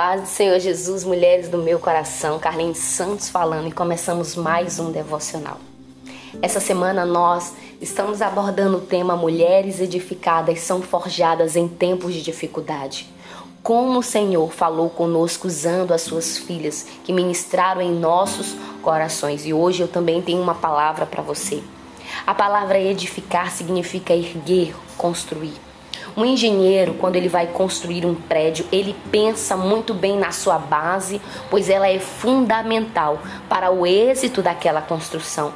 paz do Senhor Jesus, mulheres do meu coração, Carlinhos Santos falando e começamos mais um devocional. Essa semana nós estamos abordando o tema Mulheres edificadas são forjadas em tempos de dificuldade. Como o Senhor falou conosco usando as suas filhas que ministraram em nossos corações e hoje eu também tenho uma palavra para você. A palavra edificar significa erguer, construir. Um engenheiro, quando ele vai construir um prédio, ele pensa muito bem na sua base, pois ela é fundamental para o êxito daquela construção.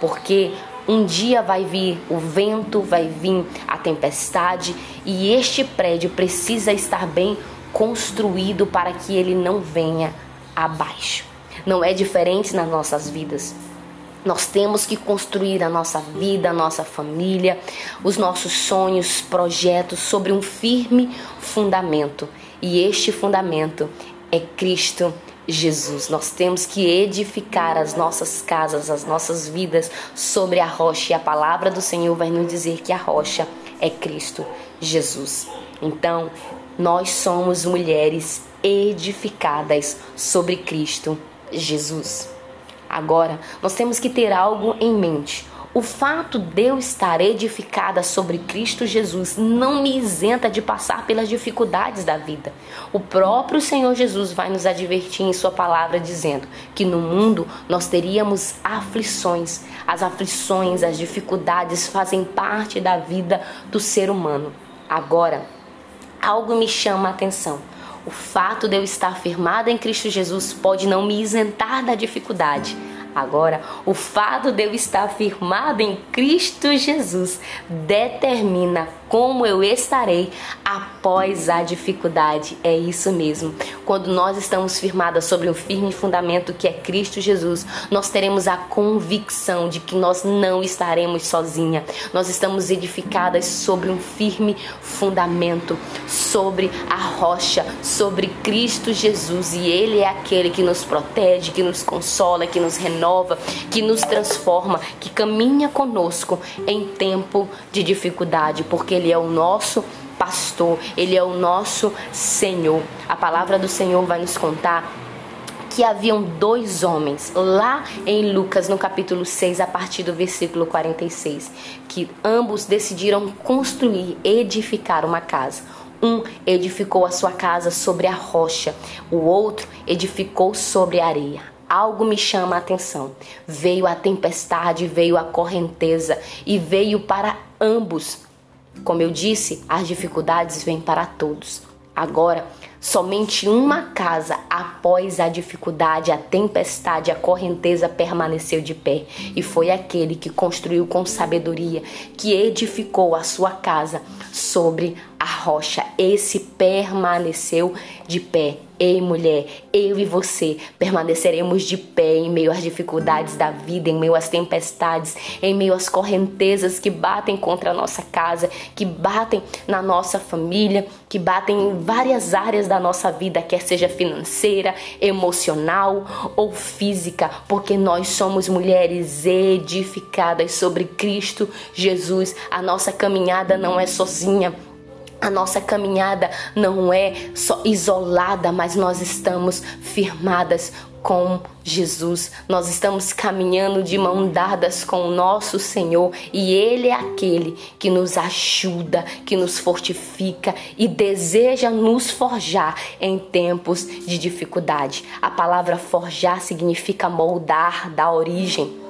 Porque um dia vai vir o vento, vai vir a tempestade e este prédio precisa estar bem construído para que ele não venha abaixo. Não é diferente nas nossas vidas. Nós temos que construir a nossa vida, a nossa família, os nossos sonhos, projetos sobre um firme fundamento. E este fundamento é Cristo Jesus. Nós temos que edificar as nossas casas, as nossas vidas sobre a rocha. E a palavra do Senhor vai nos dizer que a rocha é Cristo Jesus. Então, nós somos mulheres edificadas sobre Cristo Jesus. Agora, nós temos que ter algo em mente. O fato de eu estar edificada sobre Cristo Jesus não me isenta de passar pelas dificuldades da vida. O próprio Senhor Jesus vai nos advertir em Sua palavra, dizendo que no mundo nós teríamos aflições. As aflições, as dificuldades fazem parte da vida do ser humano. Agora, algo me chama a atenção. O fato de eu estar firmada em Cristo Jesus pode não me isentar da dificuldade. Agora, o fato de eu estar firmado em Cristo Jesus determina como eu estarei após a dificuldade. É isso mesmo. Quando nós estamos firmadas sobre um firme fundamento que é Cristo Jesus, nós teremos a convicção de que nós não estaremos sozinhas. Nós estamos edificadas sobre um firme fundamento, sobre a rocha, sobre Cristo Jesus. E Ele é aquele que nos protege, que nos consola, que nos renova, que nos transforma, que caminha conosco em tempo de dificuldade, porque Ele é o nosso pastor, Ele é o nosso Senhor. A palavra do Senhor vai nos contar que haviam dois homens lá em Lucas, no capítulo 6, a partir do versículo 46, que ambos decidiram construir, edificar uma casa. Um edificou a sua casa sobre a rocha, o outro edificou sobre a areia. Algo me chama a atenção. Veio a tempestade, veio a correnteza e veio para ambos como eu disse, as dificuldades vêm para todos. Agora, somente uma casa após a dificuldade, a tempestade, a correnteza permaneceu de pé, e foi aquele que construiu com sabedoria, que edificou a sua casa sobre a rocha. Esse permaneceu de pé. Ei, mulher, eu e você permaneceremos de pé em meio às dificuldades da vida, em meio às tempestades, em meio às correntezas que batem contra a nossa casa, que batem na nossa família, que batem em várias áreas da nossa vida, quer seja financeira, emocional ou física, porque nós somos mulheres edificadas sobre Cristo Jesus. A nossa caminhada não é sozinha a nossa caminhada não é só isolada, mas nós estamos firmadas com Jesus. Nós estamos caminhando de mão dadas com o nosso Senhor e Ele é aquele que nos ajuda, que nos fortifica e deseja nos forjar em tempos de dificuldade. A palavra forjar significa moldar, dar origem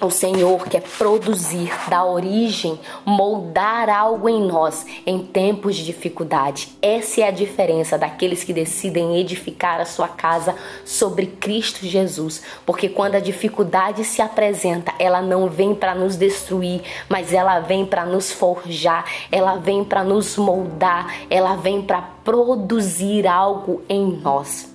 o Senhor quer produzir, dar origem, moldar algo em nós em tempos de dificuldade. Essa é a diferença daqueles que decidem edificar a sua casa sobre Cristo Jesus. Porque quando a dificuldade se apresenta, ela não vem para nos destruir, mas ela vem para nos forjar, ela vem para nos moldar, ela vem para produzir algo em nós.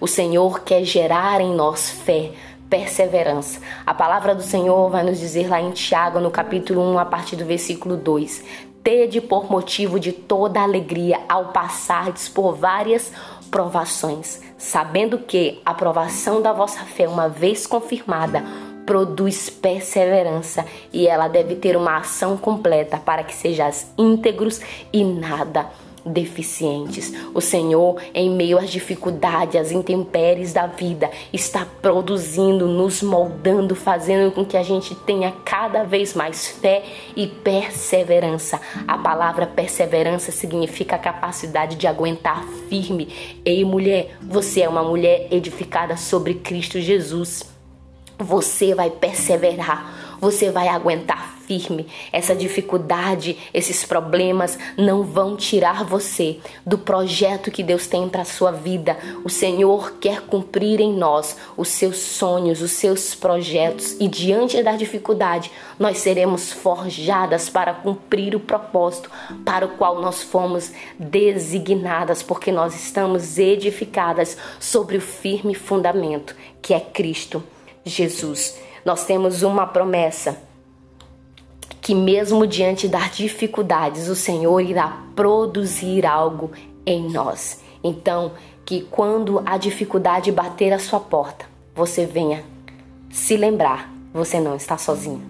O Senhor quer gerar em nós fé perseverança. A palavra do Senhor vai nos dizer lá em Tiago, no capítulo 1, a partir do versículo 2: Tede por motivo de toda alegria ao passardes por várias provações, sabendo que a provação da vossa fé, uma vez confirmada, produz perseverança e ela deve ter uma ação completa para que sejais íntegros e nada deficientes. O Senhor, em meio às dificuldades, às intempéries da vida, está produzindo, nos moldando, fazendo com que a gente tenha cada vez mais fé e perseverança. A palavra perseverança significa a capacidade de aguentar firme. Ei, mulher, você é uma mulher edificada sobre Cristo Jesus. Você vai perseverar, você vai aguentar firme. Essa dificuldade, esses problemas não vão tirar você do projeto que Deus tem para sua vida. O Senhor quer cumprir em nós os seus sonhos, os seus projetos e diante da dificuldade, nós seremos forjadas para cumprir o propósito para o qual nós fomos designadas, porque nós estamos edificadas sobre o firme fundamento que é Cristo Jesus. Nós temos uma promessa que, mesmo diante das dificuldades, o Senhor irá produzir algo em nós. Então, que quando a dificuldade bater a sua porta, você venha se lembrar: você não está sozinho.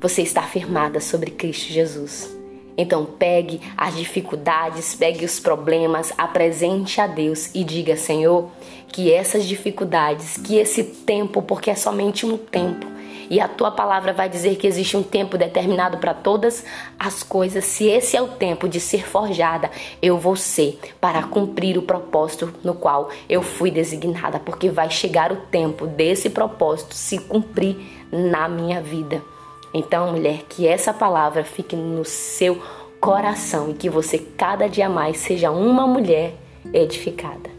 Você está firmada sobre Cristo Jesus. Então pegue as dificuldades, pegue os problemas, apresente a Deus e diga, Senhor, que essas dificuldades, que esse tempo, porque é somente um tempo, e a tua palavra vai dizer que existe um tempo determinado para todas as coisas. Se esse é o tempo de ser forjada, eu vou ser para cumprir o propósito no qual eu fui designada, porque vai chegar o tempo desse propósito se cumprir na minha vida. Então, mulher, que essa palavra fique no seu coração e que você cada dia mais seja uma mulher edificada.